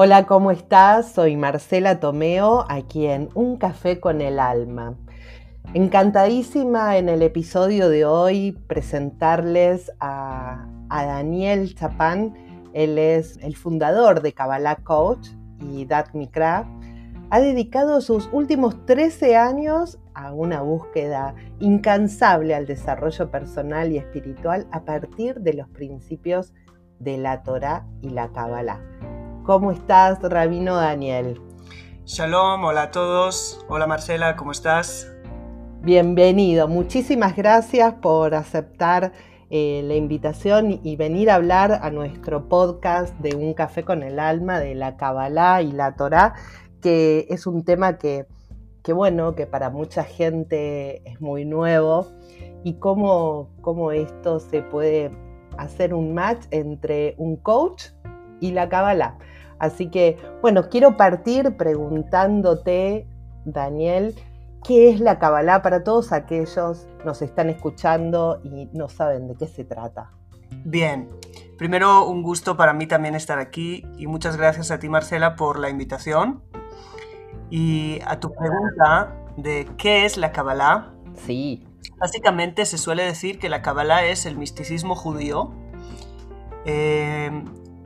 Hola, ¿cómo estás? Soy Marcela Tomeo, aquí en Un Café con el Alma. Encantadísima en el episodio de hoy presentarles a, Daniel Chapán. Él es el fundador de Kabbalah Coach y Dat Mikra. Ha dedicado sus últimos 13 años a una búsqueda incansable al desarrollo personal y espiritual a partir de los principios de la Torah y la Kabbalah. ¿Cómo estás, Rabino Daniel? Shalom, hola a todos. Hola Marcela, ¿cómo estás? Bienvenido, muchísimas gracias por aceptar eh, la invitación y venir a hablar a nuestro podcast de Un Café con el Alma, de la Kabbalah y la Torah, que es un tema que, bueno, que para mucha gente es muy nuevo y cómo, cómo esto se puede hacer un match entre un coach y la Kabbalah. Así que, bueno, quiero partir preguntándote, Daniel, ¿Qué es la Kabbalah para todos aquellos que nos están escuchando y no saben de qué se trata? Bien, primero un gusto para mí también estar aquí y muchas gracias a ti Marcela por la invitación. Y a tu pregunta de qué es la Kabbalah. Sí. Básicamente se suele decir que la Kabbalah es el misticismo judío. Eh,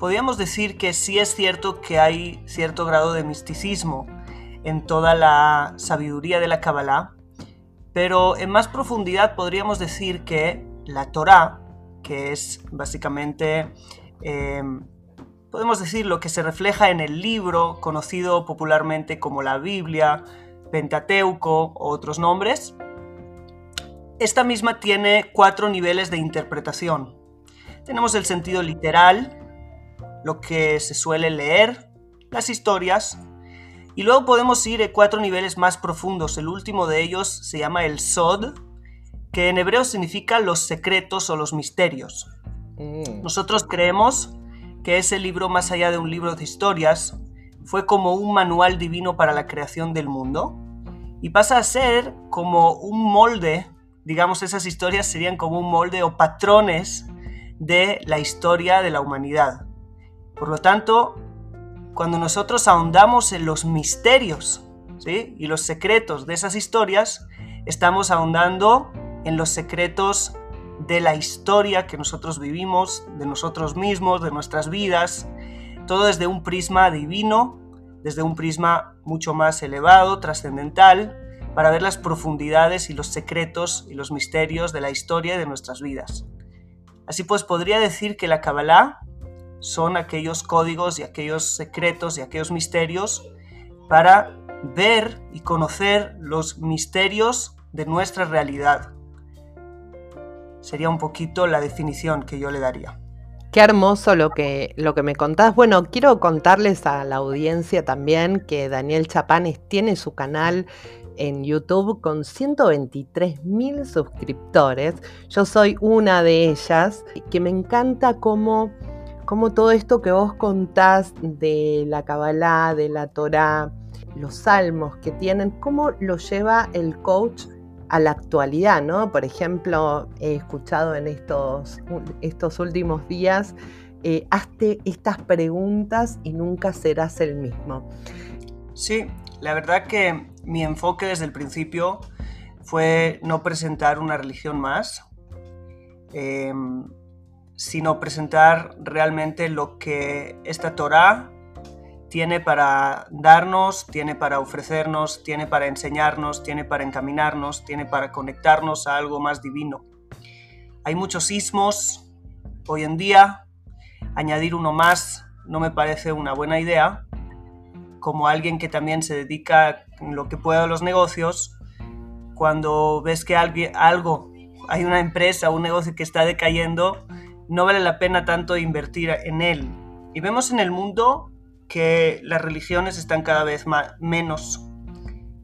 podríamos decir que sí es cierto que hay cierto grado de misticismo en toda la sabiduría de la Kabbalah, pero en más profundidad podríamos decir que la Torah, que es básicamente, em, podemos decir, lo que se refleja en el libro conocido popularmente como la Biblia, Pentateuco o otros nombres, esta misma tiene cuatro niveles de interpretación. Tenemos el sentido literal, lo que se suele leer, las historias, y luego podemos ir a cuatro niveles más profundos. El último de ellos se llama el Sod, que en hebreo significa los secretos o los misterios. Mm. Nosotros creemos que ese libro, más allá de un libro de historias, fue como un manual divino para la creación del mundo y pasa a ser como un molde, digamos esas historias serían como un molde o patrones de la historia de la humanidad. Por lo tanto, cuando nosotros ahondamos en los misterios y los secretos de esas historias, estamos ahondando en los secretos de la historia que nosotros vivimos, de nosotros mismos, de nuestras vidas, todo desde un prisma divino, desde un prisma mucho más elevado, trascendental, para ver las profundidades y los secretos y los misterios de la historia de nuestras vidas. Así pues, podría decir que la Kabbalah son aquellos códigos y aquellos secretos y aquellos misterios para ver y conocer los misterios de nuestra realidad. Sería un poquito la definición que yo le daría. Qué hermoso lo que, lo que me contás. Bueno, quiero contarles a la audiencia también que Daniel Chapanes tiene su canal en YouTube con 123 mil suscriptores. Yo soy una de ellas, que me encanta cómo cómo todo esto que vos contás de la Kabbalah, de la Torah, los salmos que tienen, cómo lo lleva el coach a la actualidad, ¿no? Por ejemplo, he escuchado en estos, estos últimos días, eh, hazte estas preguntas y nunca serás el mismo. Sí, la verdad que mi enfoque desde el principio fue no presentar una religión más. Em, sino presentar realmente lo que esta Torah tiene para darnos, tiene para ofrecernos, tiene para enseñarnos, tiene para encaminarnos, tiene para conectarnos a algo más divino. Hay muchos ismos hoy en día, añadir uno más no me parece una buena idea. Como alguien que también se dedica en lo que pueda a los negocios, cuando ves que algo, hay una empresa, un negocio que está decayendo, no vale la pena tanto invertir en él. Y vemos en el mundo que las religiones están cada vez más, menos.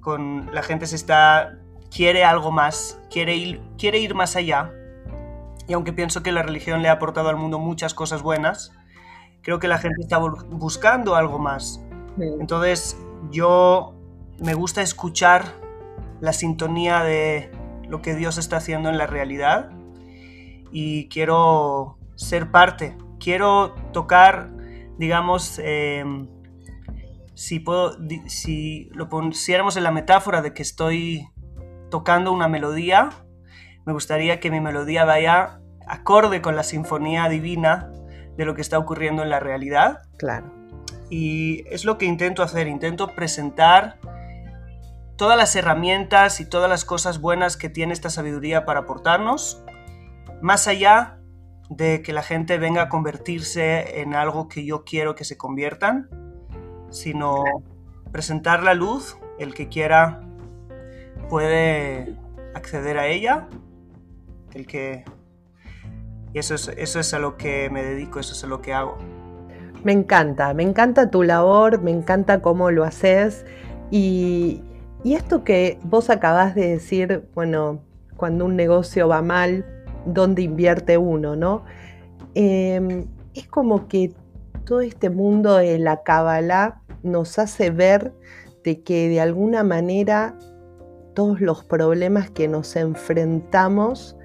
Con, la gente se está quiere algo más, quiere ir, quiere ir más allá. Y aunque pienso que la religión le ha aportado al mundo muchas cosas buenas, creo que la gente está buscando algo más. Entonces, yo me gusta escuchar la sintonía de lo que Dios está haciendo en la realidad y quiero ser parte. Quiero tocar, digamos, em, si, puedo, si lo pusiéramos en la metáfora de que estoy tocando una melodía, me gustaría que mi melodía vaya acorde con la sinfonía divina de lo que está ocurriendo en la realidad. Claro. Y es lo que intento hacer, intento presentar todas las herramientas y todas las cosas buenas que tiene esta sabiduría para aportarnos, más allá de que la gente venga a convertirse en algo que yo quiero que se conviertan, sino presentar la luz, el que quiera puede acceder a ella, el que... Eso es, eso es a lo que me dedico, eso es a lo que hago. Me encanta, me encanta tu labor, me encanta cómo lo haces y, y esto que vos acabás de decir, bueno, cuando un negocio va mal, ¿dónde invierte uno, no? Em, es como que todo este mundo de la Kabbalah nos hace ver de que de alguna manera todos los problemas que nos enfrentamos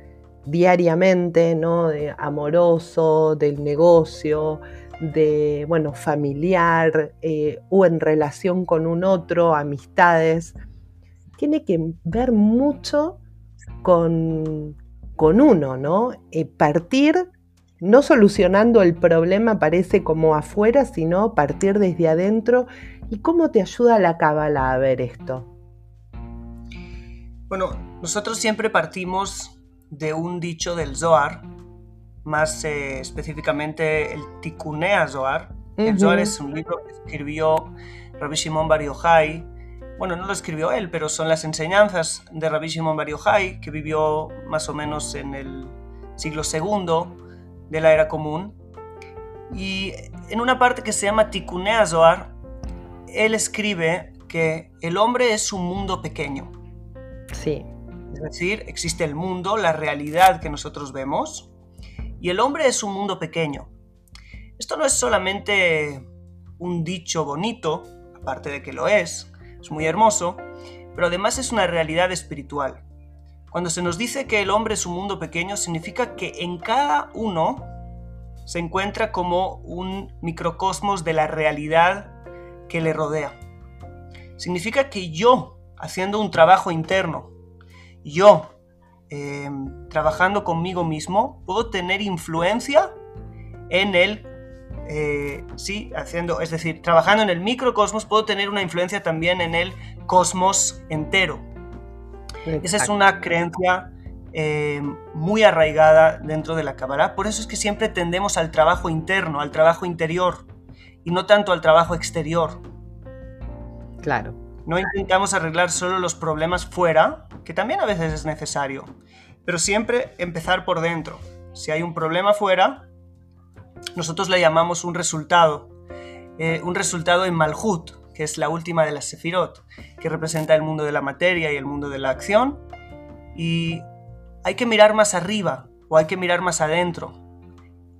diariamente, ¿no? De amoroso, del negocio, de, bueno, familiar eh, o en relación con un otro, amistades, tiene que ver mucho con, con uno, ¿no? Eh, partir no solucionando el problema parece como afuera, sino partir desde adentro. ¿Y cómo te ayuda la cábala a ver esto? Bueno, nosotros siempre partimos de un dicho del Zohar, más eh, específicamente el Tikunea Zohar. El Zohar es un libro que escribió Rabbi Shimon Bar Yochai. Bueno, no lo escribió él, pero son las enseñanzas de Rabbi Shimon Bar que vivió más o menos en el siglo II de la era común. Y en una parte que se llama Tikunea Zohar, él escribe que el hombre es un mundo pequeño. Sí. Es decir, existe el mundo, la realidad que nosotros vemos, y el hombre es un mundo pequeño. Esto no es solamente un dicho bonito, aparte de que lo es, es muy hermoso, pero además es una realidad espiritual. Cuando se nos dice que el hombre es un mundo pequeño, significa que en cada uno se encuentra como un microcosmos de la realidad que le rodea. Significa que yo, haciendo un trabajo interno, yo, em, trabajando conmigo mismo, puedo tener influencia en el, eh, sí, haciendo, es decir, trabajando en el microcosmos, puedo tener una influencia también en el cosmos entero. Esa es una creencia eh, muy arraigada dentro de la Kabbalah. Por eso es que siempre tendemos al trabajo interno, al trabajo interior, y no tanto al trabajo exterior. Claro. No intentamos arreglar solo los problemas fuera, que también a veces es necesario, pero siempre empezar por dentro. Si hay un problema fuera, nosotros le llamamos un resultado, eh, un resultado en Malhut, que es la última de las Sefirot, que representa el mundo de la materia y el mundo de la acción. Y hay que mirar más arriba o hay que mirar más adentro.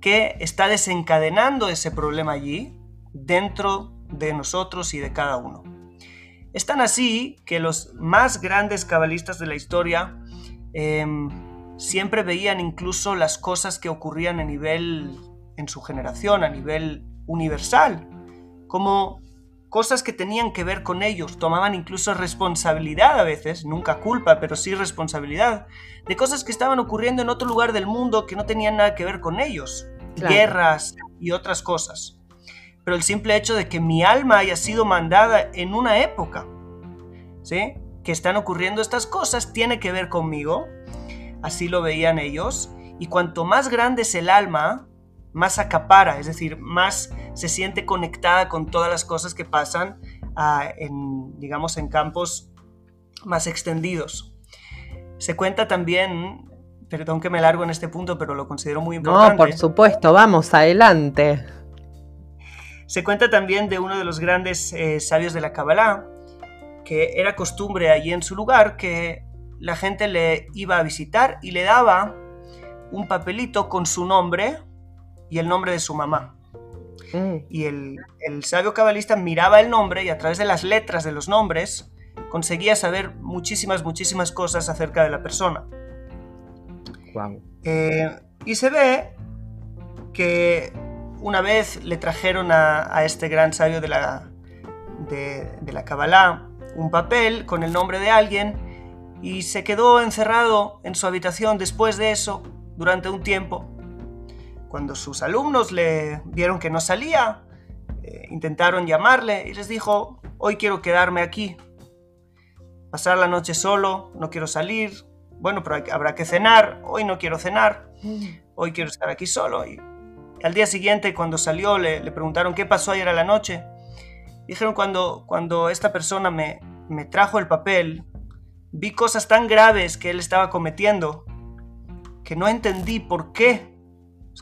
¿Qué está desencadenando ese problema allí dentro de nosotros y de cada uno? Es tan así que los más grandes cabalistas de la historia em, siempre veían incluso las cosas que ocurrían a nivel, en su generación, a nivel universal, como cosas que tenían que ver con ellos, tomaban incluso responsabilidad a veces, nunca culpa, pero sí responsabilidad, de cosas que estaban ocurriendo en otro lugar del mundo que no tenían nada que ver con ellos, guerras y otras cosas. Pero el simple hecho de que mi alma haya sido mandada en una época, ¿sí? Que están ocurriendo estas cosas, tiene que ver conmigo, así lo veían ellos, y cuanto más grande es el alma, más acapara, es decir, más se siente conectada con todas las cosas que pasan ah, en, digamos, en campos más extendidos. Se cuenta también, perdón que me largo en este punto, pero lo considero muy importante. No, por supuesto, vamos, adelante. Se cuenta también de uno de los grandes eh, sabios de la Kabbalah, que era costumbre allí en su lugar que la gente le iba a visitar y le daba un papelito con su nombre y el nombre de su mamá. Mm. Y el, sabio cabalista miraba el nombre y a través de las letras de los nombres conseguía saber muchísimas, muchísimas cosas acerca de la persona. Eh, y se ve que una vez le trajeron a, este gran sabio de la, de, de la Kabbalah un papel con el nombre de alguien y se quedó encerrado en su habitación después de eso durante un tiempo. Cuando sus alumnos le vieron que no salía, eh, intentaron llamarle y les dijo, hoy quiero quedarme aquí, pasar la noche solo, no quiero salir, bueno, pero habrá que cenar, hoy no quiero cenar, hoy quiero estar aquí solo. Y al día siguiente, cuando salió, le, le preguntaron qué pasó ayer a la noche. Dijeron, cuando, cuando esta persona me, me trajo el papel, vi cosas tan graves que él estaba cometiendo que no entendí por qué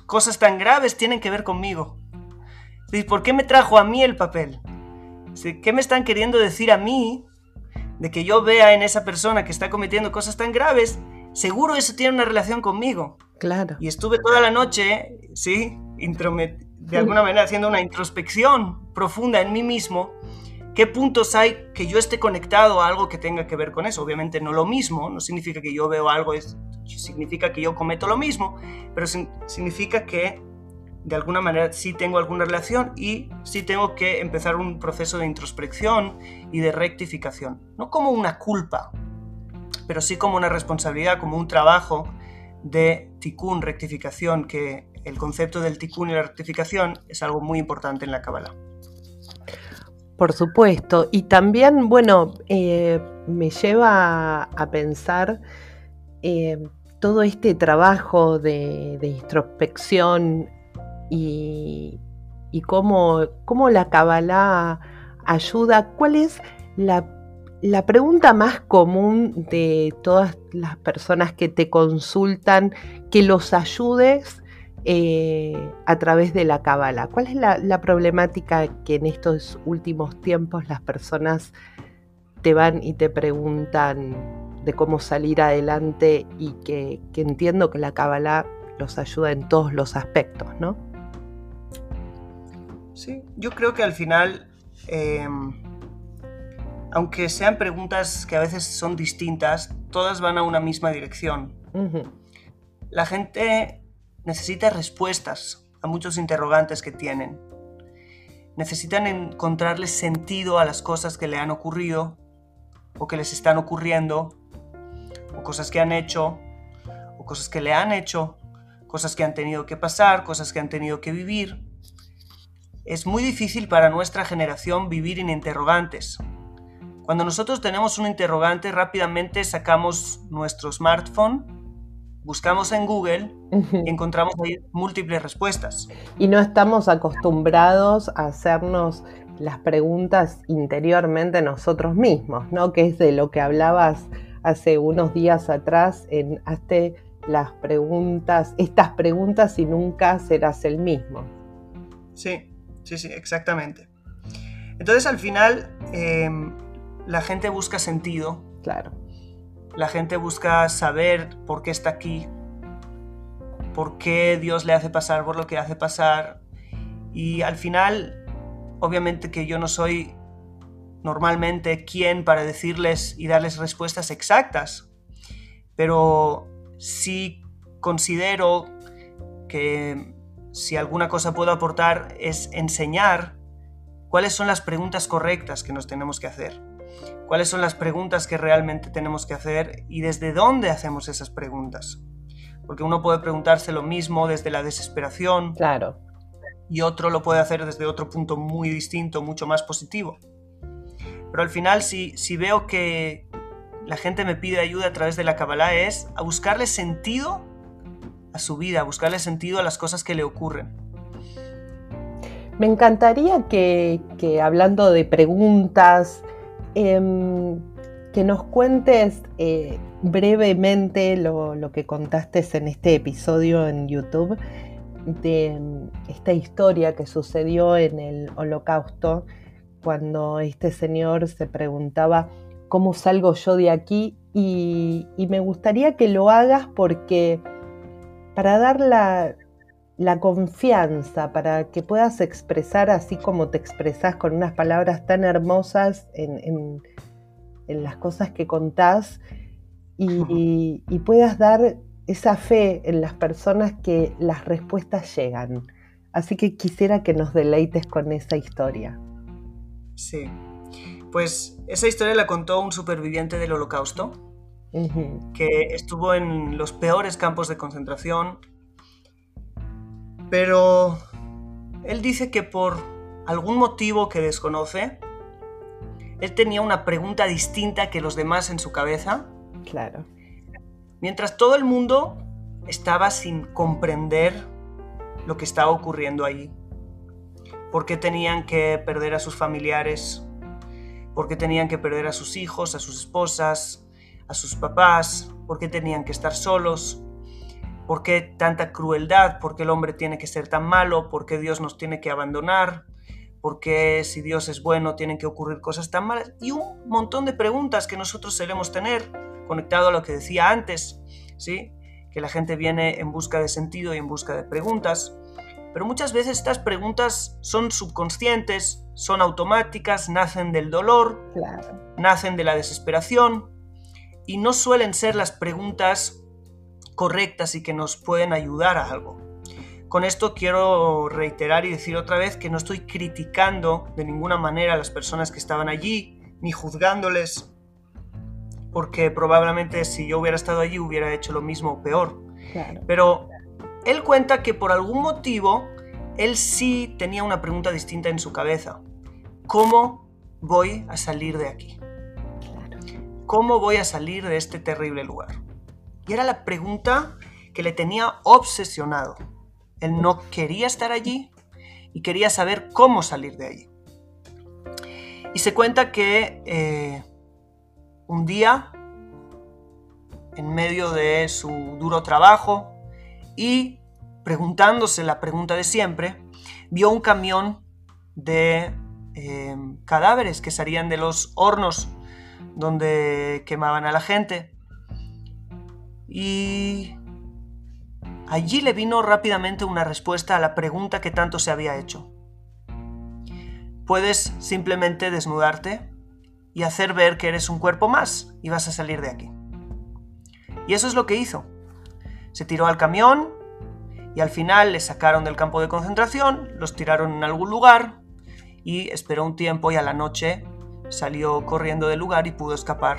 cosas tan graves tienen que ver conmigo. ¿Por qué me trajo a mí el papel? ¿Qué me están queriendo decir a mí de que yo vea en esa persona que está cometiendo cosas tan graves? Seguro eso tiene una relación conmigo. Claro. Y estuve toda la noche, ¿sí? de alguna manera haciendo una introspección profunda en mí mismo ¿Qué puntos hay que yo esté conectado a algo que tenga que ver con eso? Obviamente no lo mismo, no significa que yo veo algo, significa que yo cometo lo mismo, pero significa que de alguna manera sí tengo alguna relación y sí tengo que empezar un proceso de introspección y de rectificación. No como una culpa, pero sí como una responsabilidad, como un trabajo de tikkun, rectificación, que el concepto del tikkun y la rectificación es algo muy importante en la Kabbalah. Por supuesto. Y también, bueno, eh, me lleva a, pensar eh, todo este trabajo de, introspección y, cómo, la Kabbalah ayuda. ¿Cuál es la pregunta más común de todas las personas que te consultan que los ayudes eh, a través de la cábala. ¿Cuál es la, problemática que en estos últimos tiempos las personas te van y te preguntan de cómo salir adelante y que, entiendo que la cábala los ayuda en todos los aspectos, ¿no? Sí, yo creo que al final, em, aunque sean preguntas que a veces son distintas, todas van a una misma dirección. La gente necesita respuestas a muchos interrogantes que tienen. Necesitan encontrarle sentido a las cosas que le han ocurrido o que les están ocurriendo, o cosas que han hecho, o cosas que le han hecho, cosas que han tenido que pasar, cosas que han tenido que vivir. Es muy difícil para nuestra generación vivir en interrogantes. Cuando nosotros tenemos un interrogante, rápidamente sacamos nuestro smartphone buscamos en Google y encontramos ahí múltiples respuestas. Y no estamos acostumbrados a hacernos las preguntas interiormente nosotros mismos, ¿no? Que es de lo que hablabas hace unos días atrás en Hazte las preguntas, estas preguntas y nunca serás el mismo. Sí, sí, sí, exactamente. Entonces al final em, la gente busca sentido. Claro la gente busca saber por qué está aquí, por qué Dios le hace pasar por lo que hace pasar. Y al final, obviamente que yo no soy normalmente quien para decirles y darles respuestas exactas, pero sí considero que si alguna cosa puedo aportar es enseñar cuáles son las preguntas correctas que nos tenemos que hacer cuáles son las preguntas que realmente tenemos que hacer y desde dónde hacemos esas preguntas. Porque uno puede preguntarse lo mismo desde la desesperación. Claro. Y otro lo puede hacer desde otro punto muy distinto, mucho más positivo. Pero al final, si, si veo que la gente me pide ayuda a través de la Kabbalah, es a buscarle sentido a su vida, a buscarle sentido a las cosas que le ocurren. Me encantaría que, que hablando de preguntas, Em, que nos cuentes eh, brevemente lo, que contaste en este episodio en YouTube de em, esta historia que sucedió en el holocausto cuando este señor se preguntaba cómo salgo yo de aquí y, me gustaría que lo hagas porque para dar la, la confianza para que puedas expresar así como te expresas con unas palabras tan hermosas en, las cosas que contás y, puedas dar esa fe en las personas que las respuestas llegan. Así que quisiera que nos deleites con esa historia. Sí. Pues esa historia la contó un superviviente del holocausto, que estuvo en los peores campos de concentración, pero él dice que por algún motivo que desconoce, él tenía una pregunta distinta que los demás en su cabeza. Claro. Mientras todo el mundo estaba sin comprender lo que estaba ocurriendo allí. ¿Por qué tenían que perder a sus familiares? ¿Por qué tenían que perder a sus hijos, a sus esposas, a sus papás? ¿Por qué tenían que estar solos? ¿Por qué tanta crueldad? ¿Por qué el hombre tiene que ser tan malo? ¿Por qué Dios nos tiene que abandonar? ¿Por qué si Dios es bueno tienen que ocurrir cosas tan malas? Y un montón de preguntas que nosotros solemos tener, conectado a lo que decía antes, ¿sí? Que la gente viene en busca de sentido y en busca de preguntas. Pero muchas veces estas preguntas son subconscientes, son automáticas, nacen del dolor, nacen de la desesperación y no suelen ser las preguntas correctas y que nos pueden ayudar a algo. Con esto quiero reiterar y decir otra vez que no estoy criticando de ninguna manera a las personas que estaban allí, ni juzgándoles, porque probablemente si yo hubiera estado allí hubiera hecho lo mismo o peor. Pero él cuenta que por algún motivo él sí tenía una pregunta distinta en su cabeza. ¿Cómo voy a salir de aquí? ¿Cómo voy a salir de este terrible lugar? Era la pregunta que le tenía obsesionado. Él no quería estar allí y quería saber cómo salir de allí. Y se cuenta que eh, un día, en medio de su duro trabajo y preguntándose la pregunta de siempre, vio un camión de eh, cadáveres que salían de los hornos donde quemaban a la gente y allí le vino rápidamente una respuesta a la pregunta que tanto se había hecho. Puedes simplemente desnudarte y hacer ver que eres un cuerpo más y vas a salir de aquí. Y eso es lo que hizo. Se tiró al camión y al final le sacaron del campo de concentración, los tiraron en algún lugar y esperó un tiempo y a la noche salió corriendo del lugar y pudo escapar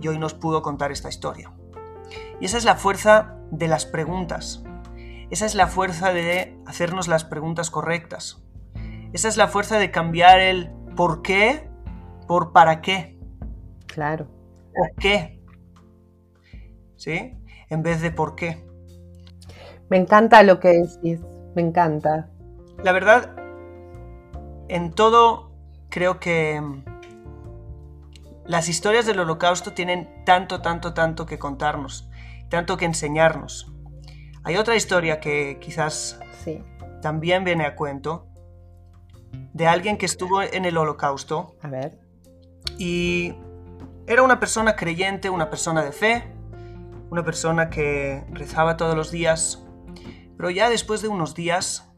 y hoy nos pudo contar esta historia. Y esa es la fuerza de las preguntas. Esa es la fuerza de hacernos las preguntas correctas. Esa es la fuerza de cambiar el por qué por para qué. Claro. ¿O qué? ¿Sí? En vez de por qué. Me encanta lo que decís, me encanta. La verdad, en todo creo que las historias del holocausto tienen tanto, tanto, tanto que contarnos, tanto que enseñarnos. Hay otra historia que quizás también viene a cuento de alguien que estuvo en el holocausto. A ver. Y era una persona creyente, una persona de fe, una persona que rezaba todos los días, pero ya después de unos días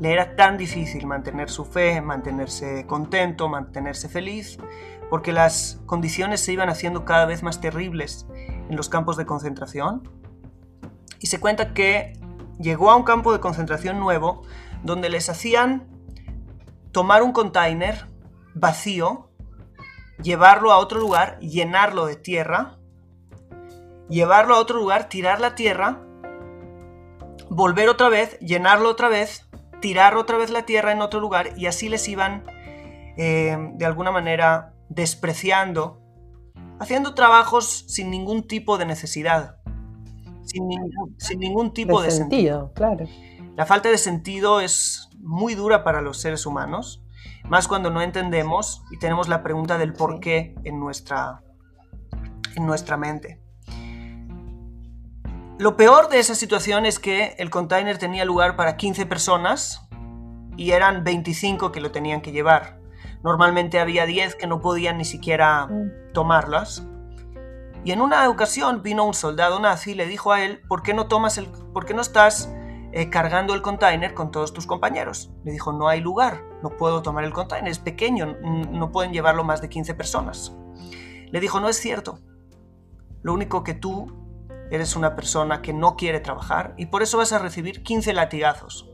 le era tan difícil mantener su fe, mantenerse contento, mantenerse feliz, porque las condiciones se iban haciendo cada vez más terribles en los campos de concentración. Y se cuenta que llegó a un campo de concentración nuevo donde les hacían tomar un container vacío, llevarlo a otro lugar, llenarlo de tierra, llevarlo a otro lugar, tirar la tierra, volver otra vez, llenarlo otra vez, tirar otra vez la tierra en otro lugar y así les iban eh, de alguna manera despreciando, haciendo trabajos sin ningún tipo de necesidad, sin, ningún, tipo de, sentido, Claro. La falta de sentido es muy dura para los seres humanos, más cuando no entendemos y tenemos la pregunta del por qué en nuestra, en nuestra mente. Lo peor de esa situación es que el container tenía lugar para 15 personas y eran 25 que lo tenían que llevar. Normalmente había 10 que no podían ni siquiera mm. tomarlas. Y en una ocasión vino un soldado nazi y le dijo a él, ¿por qué no, tomas el, por qué no estás eh, cargando el container con todos tus compañeros? Le dijo, no hay lugar, no puedo tomar el container, es pequeño, no pueden llevarlo más de 15 personas. Le dijo, no es cierto. Lo único que tú eres una persona que no quiere trabajar y por eso vas a recibir 15 latigazos.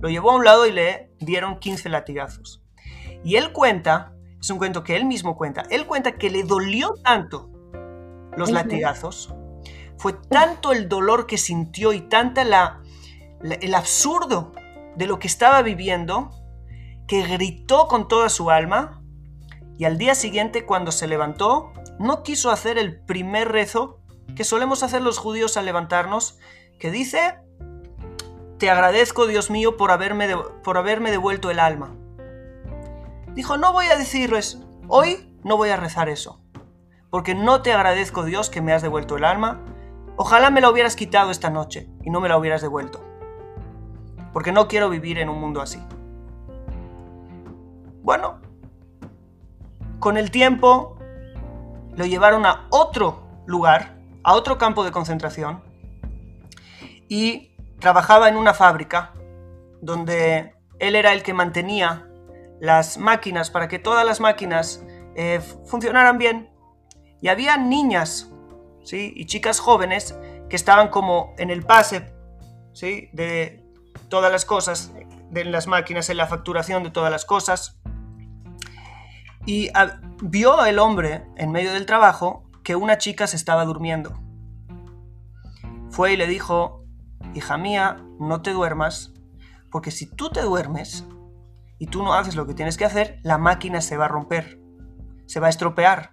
Lo llevó a un lado y le dieron 15 latigazos. Y él cuenta es un cuento que él mismo cuenta. Él cuenta que le dolió tanto los latigazos, fue tanto el dolor que sintió y tanta la, el absurdo de lo que estaba viviendo, que gritó con toda su alma y al día siguiente cuando se levantó, no quiso hacer el primer rezo que solemos hacer los judíos al levantarnos, que dice, te agradezco Dios mío por haberme, por haberme devuelto el alma. Dijo, no voy a decirles, hoy no voy a rezar eso, porque no te agradezco Dios que me has devuelto el alma, ojalá me lo hubieras quitado esta noche y no me la hubieras devuelto, porque no quiero vivir en un mundo así. Bueno, con el tiempo lo llevaron a otro lugar, a otro campo de concentración, y trabajaba en una fábrica donde él era el que mantenía las máquinas para que todas las máquinas eh, funcionaran bien. Y había niñas ¿sí? y chicas jóvenes que estaban como en el pase ¿sí? de todas las cosas, de las máquinas, en la facturación de todas las cosas. Y ah, vio el hombre en medio del trabajo que una chica se estaba durmiendo. Fue y le dijo, hija mía, no te duermas, porque si tú te duermes y tú no haces lo que tienes que hacer, la máquina se va a romper, se va a estropear.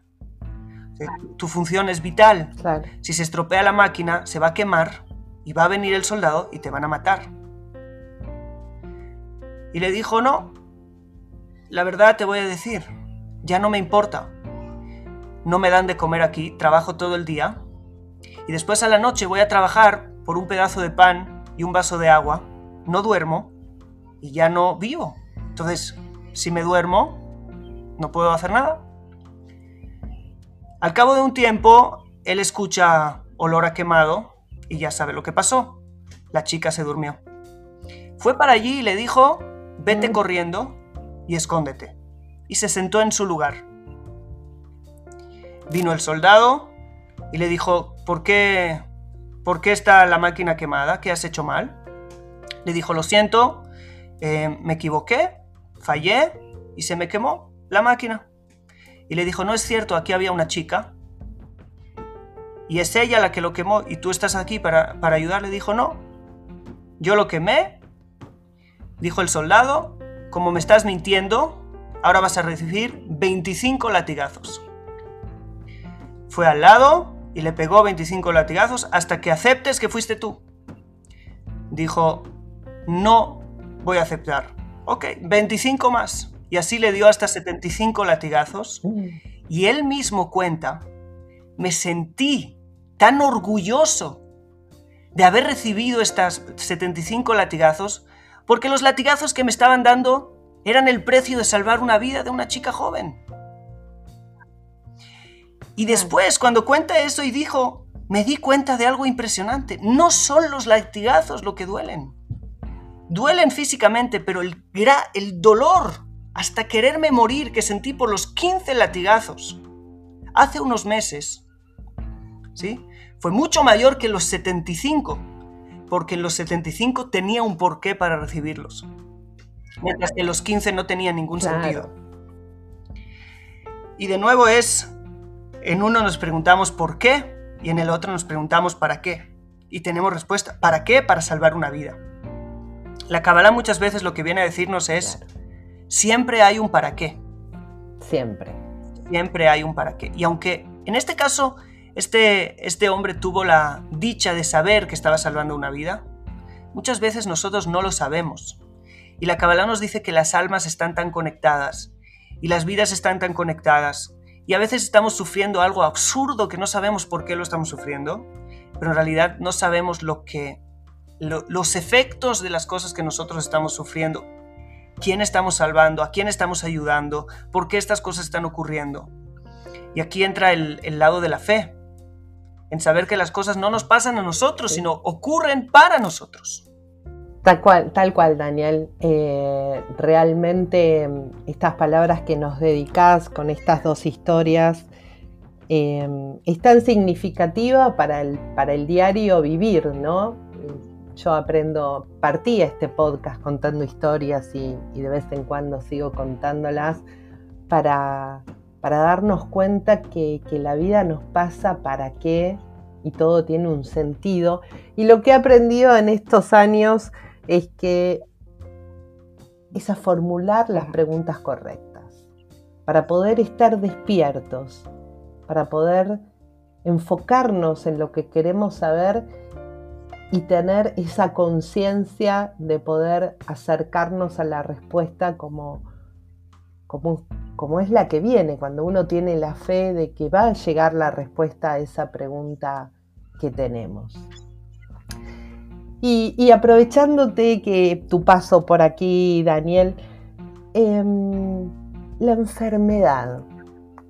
Tu función es vital. Si se estropea la máquina, se va a quemar y va a venir el soldado y te van a matar. Y le dijo, no, la verdad te voy a decir, ya no me importa. No me dan de comer aquí, trabajo todo el día. Y después a la noche voy a trabajar por un pedazo de pan y un vaso de agua. No duermo y ya no vivo. Entonces, si me duermo, no puedo hacer nada. Al cabo de un tiempo, él escucha olor a quemado y ya sabe lo que pasó. La chica se durmió. Fue para allí y le dijo, vete mm. corriendo y escóndete y se sentó en su lugar. Vino el soldado y le dijo, ¿por qué, ¿por qué está la máquina quemada? ¿Qué has hecho mal? Le dijo, lo siento, eh, me equivoqué, fallé y se me quemó la máquina. Y le dijo, no es cierto, aquí había una chica y es ella la que lo quemó y tú estás aquí para, para ayudar. Le dijo, no, yo lo quemé. Dijo el soldado, como me estás mintiendo, ahora vas a recibir 25 latigazos. Fue al lado y le pegó 25 latigazos hasta que aceptes que fuiste tú. Dijo, no voy a aceptar. Ok, 25 más. Y así le dio hasta 75 latigazos. Y él mismo cuenta, me sentí tan orgulloso de haber recibido estas 75 latigazos, porque los latigazos que me estaban dando eran el precio de salvar una vida de una chica joven. Y después, cuando cuenta eso y dijo, me di cuenta de algo impresionante. No son los latigazos lo que duelen. Duelen físicamente, pero el, el dolor hasta quererme morir que sentí por los 15 latigazos hace unos meses, ¿sí? Fue mucho mayor que los 75, porque en los 75 tenía un porqué para recibirlos mientras que los 15 no tenían ningún sentido. Y de nuevo es, en uno nos preguntamos por qué y en el otro nos preguntamos para qué. Y tenemos respuesta, ¿para qué? Para salvar una vida. La Kabbalah muchas veces lo que viene a decirnos es, siempre hay un para qué. Siempre. Siempre hay un para qué. Y aunque en este caso este, este hombre tuvo la dicha de saber que estaba salvando una vida, muchas veces nosotros no lo sabemos. Y la Kabbalah nos dice que las almas están tan conectadas y las vidas están tan conectadas. Y a veces estamos sufriendo algo absurdo que no sabemos por qué lo estamos sufriendo, pero en realidad no sabemos lo que los efectos de las cosas que nosotros estamos sufriendo. ¿Quién estamos salvando? ¿A quién estamos ayudando? ¿Por qué estas cosas están ocurriendo? Y aquí entra el, el lado de la fe, en saber que las cosas no nos pasan a nosotros, sino ocurren para nosotros. Tal cual, tal cual, Daniel. Eh, realmente mm, estas palabras que nos dedicas con estas dos historias eh, es tan significativa para el, para el diario vivir, ¿no? Yo aprendo, partí este podcast contando historias y, y de vez en cuando sigo contándolas para, darnos cuenta que, que la vida nos pasa para qué y todo tiene un sentido. Y lo que he aprendido en estos años es que es a formular las preguntas correctas, para poder estar despiertos, para poder enfocarnos en lo que queremos saber y tener esa conciencia de poder acercarnos a la respuesta como, como, como, es la que viene, cuando uno tiene la fe de que va a llegar la respuesta a esa pregunta que tenemos. Y, aprovechándote que tu paso por aquí, Daniel, em, la enfermedad,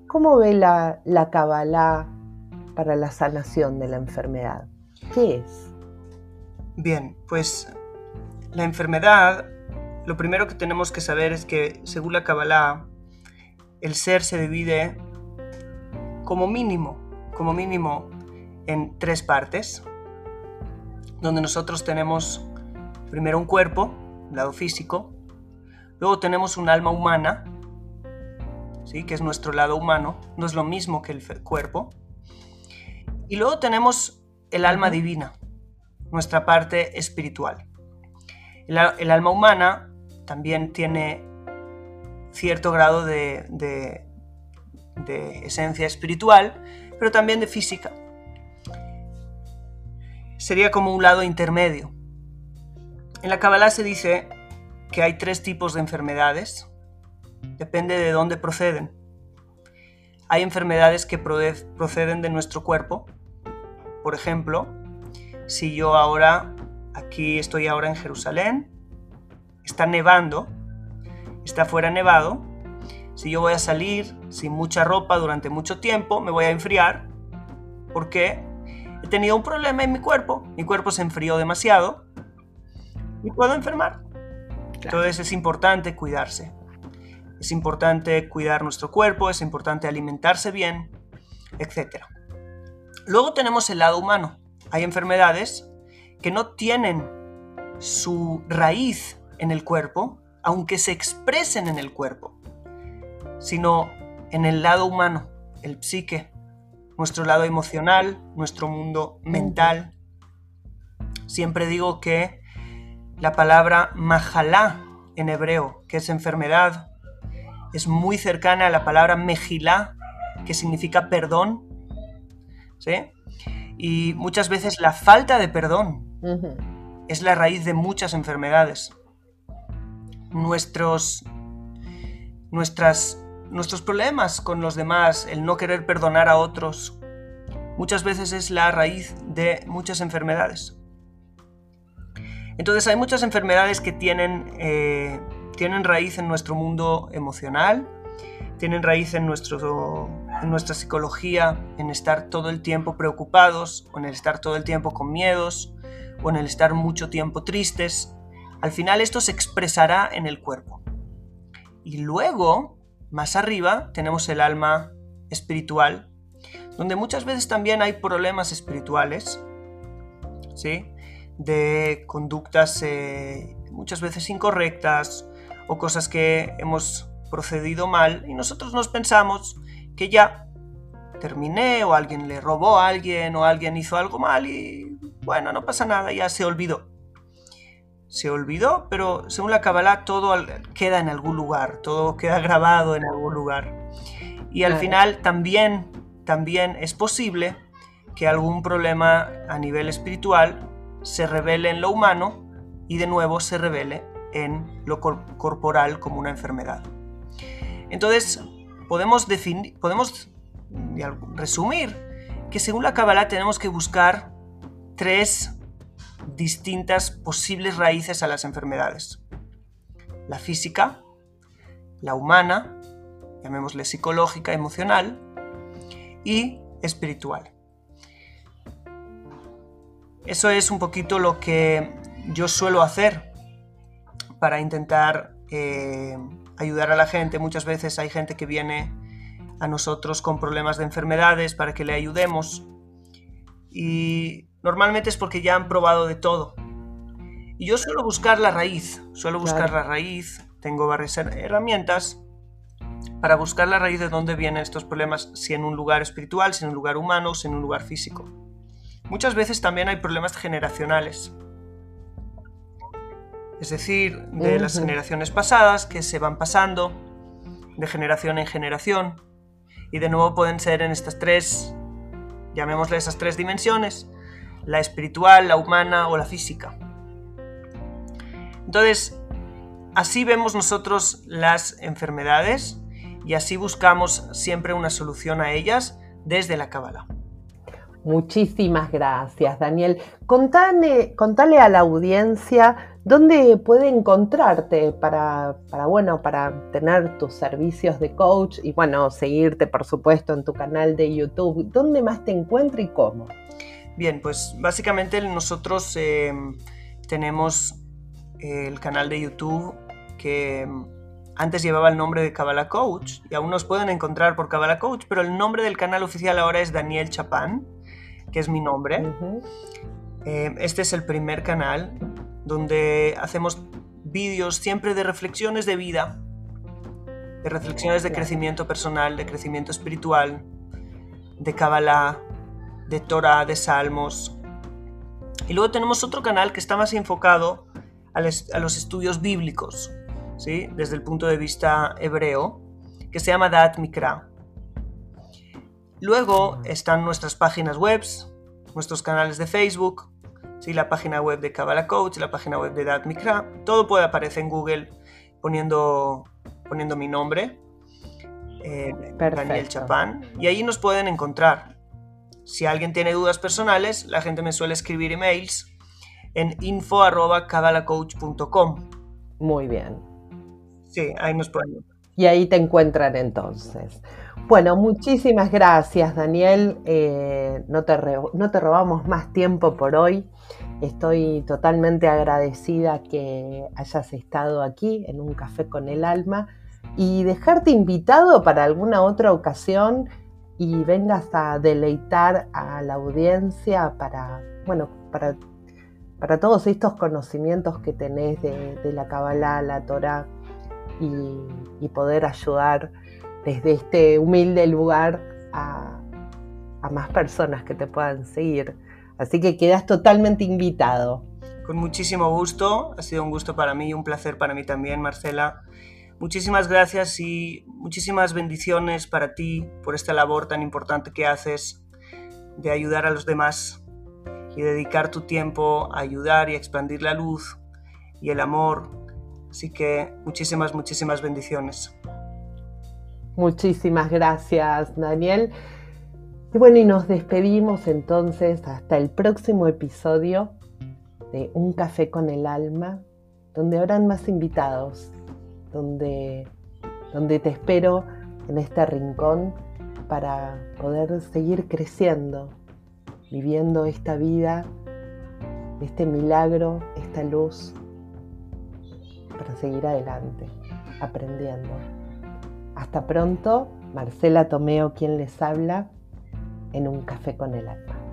¿cómo ve la, la Kabbalah para la sanación de la enfermedad? ¿Qué es? Bien, pues la enfermedad, lo primero que tenemos que saber es que según la Kabbalah, el ser se divide como mínimo, como mínimo en tres partes donde nosotros tenemos primero un cuerpo, lado físico, luego tenemos un alma humana, ¿sí? que es nuestro lado humano, no es lo mismo que el cuerpo, y luego tenemos el alma divina, nuestra parte espiritual. El, alma humana también tiene cierto grado de, de esencia espiritual, pero también de física sería como un lado intermedio. En la Kabbalah se dice que hay tres tipos de enfermedades, depende de dónde proceden. Hay enfermedades que proceden de nuestro cuerpo, por ejemplo, si yo ahora, aquí estoy ahora en Jerusalén, está nevando, está fuera nevado, si yo voy a salir sin mucha ropa durante mucho tiempo, me voy a enfriar. ¿Por qué? he tenido un problema en mi cuerpo, mi cuerpo se enfrió demasiado y puedo enfermar. Entonces es importante cuidarse. Es importante cuidar nuestro cuerpo, es importante alimentarse bien, etc. Luego tenemos el lado humano. Hay enfermedades que no tienen su raíz en el cuerpo, aunque se expresen en el cuerpo, sino en el lado humano, el psique, nuestro lado emocional, nuestro mundo mental. Siempre digo que la palabra mahalá en hebreo, que es enfermedad, es muy cercana a la palabra mejilá, que significa perdón. ¿Sí? Y muchas veces la falta de perdón es la raíz de muchas enfermedades. Nuestros, nuestras nuestros problemas con los demás, el no querer perdonar a otros, muchas veces es la raíz de muchas enfermedades. Entonces hay muchas enfermedades que tienen, eh, tienen raíz en nuestro mundo emocional, tienen raíz en, nuestro, en nuestra psicología, en estar todo el tiempo preocupados, o en el estar todo el tiempo con miedos, o en el estar mucho tiempo tristes. Al final esto se expresará en el cuerpo. Y luego más arriba tenemos el alma espiritual, donde muchas veces también hay problemas espirituales, ¿sí? De conductas eh, muchas veces incorrectas o cosas que hemos procedido mal y nosotros nos pensamos que ya terminé o alguien le robó a alguien o alguien hizo algo mal y bueno, no pasa nada, ya se olvidó se olvidó, pero según la Kabbalah todo queda en algún lugar, todo queda grabado en algún lugar. Y al final también, también es posible que algún problema a nivel espiritual se revele en lo humano y de nuevo se revele en lo corporal como una enfermedad. Entonces, podemos, definir, podemos resumir que según la Kabbalah tenemos que buscar tres distintas posibles raíces a las enfermedades. La física, la humana, llamémosle psicológica, emocional, y espiritual. Eso es un poquito lo que yo suelo hacer para intentar eh, ayudar a la gente. Muchas veces hay gente que viene a nosotros con problemas de enfermedades para que le ayudemos. Y normalmente es porque ya han probado de todo. Y yo suelo buscar la raíz, suelo buscar la raíz, tengo varias herramientas, para buscar la raíz de dónde vienen estos problemas, si en un lugar espiritual, si en un lugar humano, si en un lugar físico. Muchas veces también hay problemas generacionales. Es decir, de las generaciones pasadas que se van pasando de generación en generación. Y de nuevo pueden ser en estas tres, llamémosle esas tres dimensiones, la espiritual, la humana o la física. Entonces, así vemos nosotros las enfermedades y así buscamos siempre una solución a ellas desde la Cábala. Muchísimas gracias, Daniel. Contale, contale a la audiencia dónde puede encontrarte para, para, bueno, para tener tus servicios de coach y bueno, seguirte por supuesto en tu canal de YouTube. ¿Dónde más te encuentra y cómo? Bien, pues básicamente nosotros eh, tenemos el canal de YouTube que antes llevaba el nombre de Kabbalah Coach y aún nos pueden encontrar por Kabbalah Coach, pero el nombre del canal oficial ahora es Daniel Chapán, que es mi nombre. Eh, este es el primer canal donde hacemos vídeos siempre de reflexiones de vida, de reflexiones de crecimiento personal, de crecimiento espiritual, de Kabbalah, de Torah, de Salmos. Y luego tenemos otro canal que está más enfocado a los estudios bíblicos desde el punto de vista hebreo, que se llama Dat Mikra. Luego están nuestras páginas web, nuestros canales de Facebook, ¿sí? la página web de Kabbalah Coach, la página web de Dat Mikra. Todo puede aparecer en Google poniendo, poniendo mi nombre, eh, Daniel Chapán, y ahí nos pueden encontrar. Si alguien tiene dudas personales, la gente me suele escribir emails en info.kabbalahcoach.com. Muy bien. Sí, ahí nos pueden. Y ahí te encuentran entonces. Bueno, muchísimas gracias Daniel. Eh, no, te no te robamos más tiempo por hoy. Estoy totalmente agradecida que hayas estado aquí en un café con el alma y dejarte invitado para alguna otra ocasión y vengas a deleitar a la audiencia para, bueno, para, para todos estos conocimientos que tenés de, de la Kabbalah, la Torah y, poder ayudar desde este humilde lugar a, más personas que te puedan seguir. Así que quedas totalmente invitado. Con muchísimo gusto, ha sido un gusto para mí y un placer para mí también, Marcela. Muchísimas gracias y muchísimas bendiciones para ti por esta labor tan importante que haces de ayudar a los demás y dedicar tu tiempo a ayudar y expandir la luz y el amor Así que muchísimas, muchísimas bendiciones. Muchísimas gracias, Daniel. Y bueno, y nos despedimos entonces hasta el próximo episodio de Un café con el alma, donde habrán más invitados, donde, donde te espero en este rincón para poder seguir creciendo, viviendo esta vida, este milagro, esta luz para seguir adelante, aprendiendo. Hasta pronto, Marcela Tomeo quien les habla en un café con el alma.